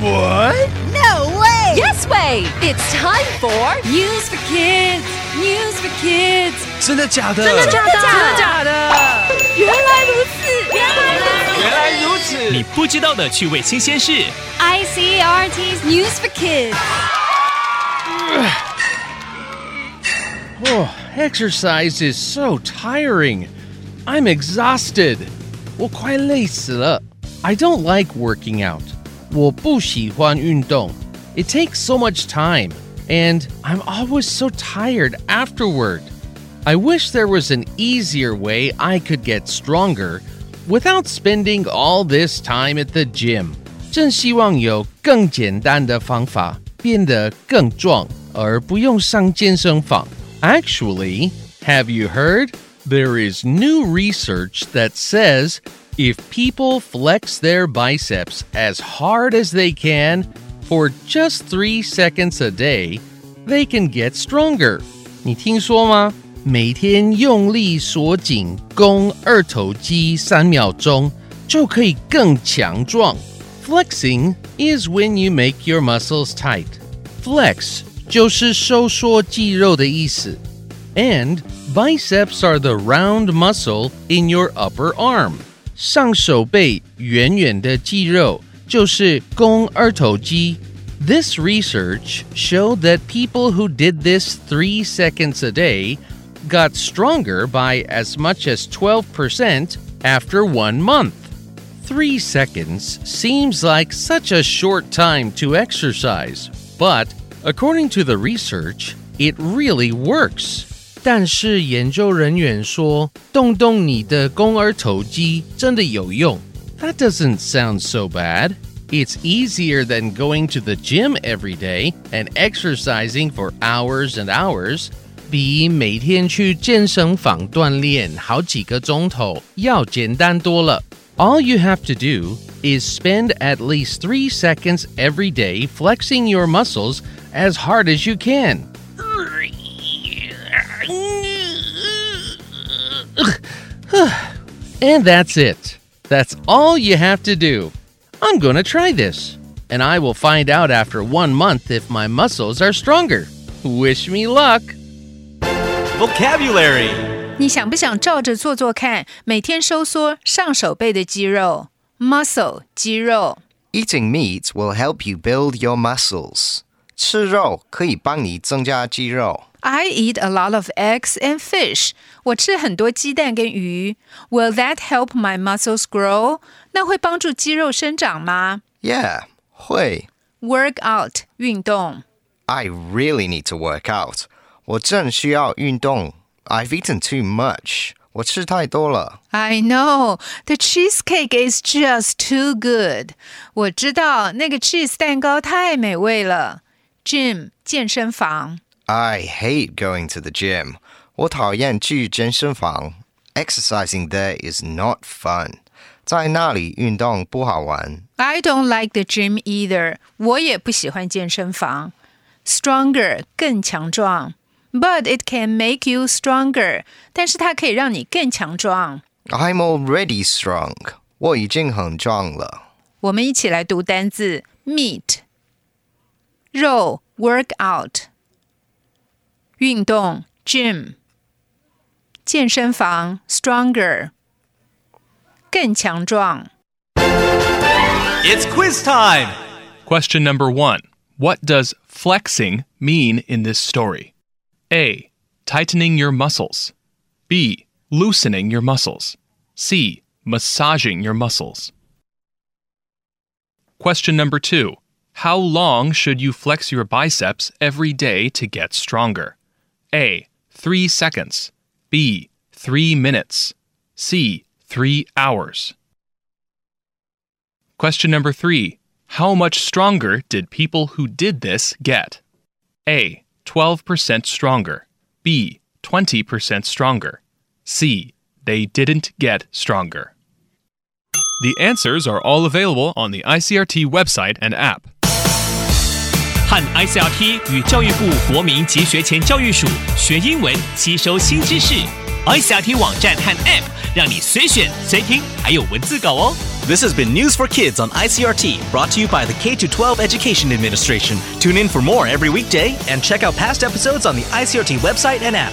What? No way! Yes way! It's time for News for Kids. News for Kids. 真的假的？真的假的？真的假的？原来如此，原来如此。原来如此。你不知道的趣味新鲜事。 ICRT's News for Kids. Oh, exercise is so tiring. I'm exhausted. 我快累死了. I don't like working out. 我不喜欢运动. It takes so much time, and I'm always so tired afterward. I wish there was an easier way I could get stronger without spending all this time at the gym. 真希望有更简单的方法变得更壮，而不用上健身房。Actually, have you heard? There is new research that says if people flex their biceps as hard as they can for just three seconds a day, they can get stronger. 你听说吗？每天用力锁紧肱二头肌三秒钟，就可以更强壮。Flexing is when you make your muscles tight. Flex 就是收缩肌肉的意思。And biceps are the round muscle in your upper arm. 上手背圆圆的肌肉就是肱二头肌。This research showed that people who did this three seconds a day got stronger by as much as 12% after one month. Three seconds seems like such a short time to exercise, but according to the research, it really works. 但是研究人员说，动动你的肱二头肌真的有用。That doesn't sound so bad. It's easier than going to the gym every day and exercising for hours and hours. 比每天去健身房锻炼好几个钟头要简单多了。All you have to do is spend at least three seconds every day flexing your muscles as hard as you can. And that's it. That's all you have to do. I'm going to try this, and I will find out after one month if my muscles are stronger. Wish me luck. Vocabulary. 你想不想照着做做看？每天收缩上手背的肌肉，muscle 肌肉。 Eating meat will help you build your muscles. 吃肉可以帮你增加肌肉。 I eat a lot of eggs and fish. 我吃很多鸡蛋跟鱼。Will that help my muscles grow? 那会帮助肌肉生长吗 Yeah, 会。 ？Work out 运动。 I really need to work out. 我正需要运动。I've eaten too much. 我吃太多了。 I know the cheesecake is just too good. 我知道那个 cheese 蛋糕太美味了。Gym 健身房。 I hate going to the gym. 我讨厌去健身房。Exercising there is not fun. 在那里运动不好玩。 I don't like the gym either. 我也不喜欢健身房。Stronger 更强壮，but it can make you stronger. 但是它可以让你更强壮。 I'm already strong. 我已经很壮了。我们一起来读单字：meat 肉 work out 运动 gym 健身房 stronger 更强壮。 It's quiz time. Question number one What does flexing mean in this story? A. Tightening your muscles. B. Loosening your muscles. C. Massaging your muscles. Question number two How long should you flex your biceps every day to get stronger? A. 3 seconds. B. 3 minutes. C. 3 hours. Question number three How much stronger did people who did this get? A. 12% stronger. B. 20% stronger. C. They didn't get stronger. The answers are all available on the ICRT website and app. 和 ICRT 与教育部国民及学前教育署学英文，吸收新知识。 iCRT 网站和 App，让你随选随听，还有文字稿哦。 This has been News for Kids on ICRT, brought to you by the K 12 Education Administration. Tune in for more every weekday and check out past episodes on the ICRT website and app.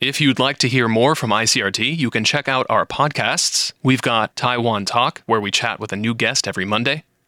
If you'd like to hear more from ICRT, you can check out our podcasts. We've got Taiwan Talk, where we chat with a new guest every Monday,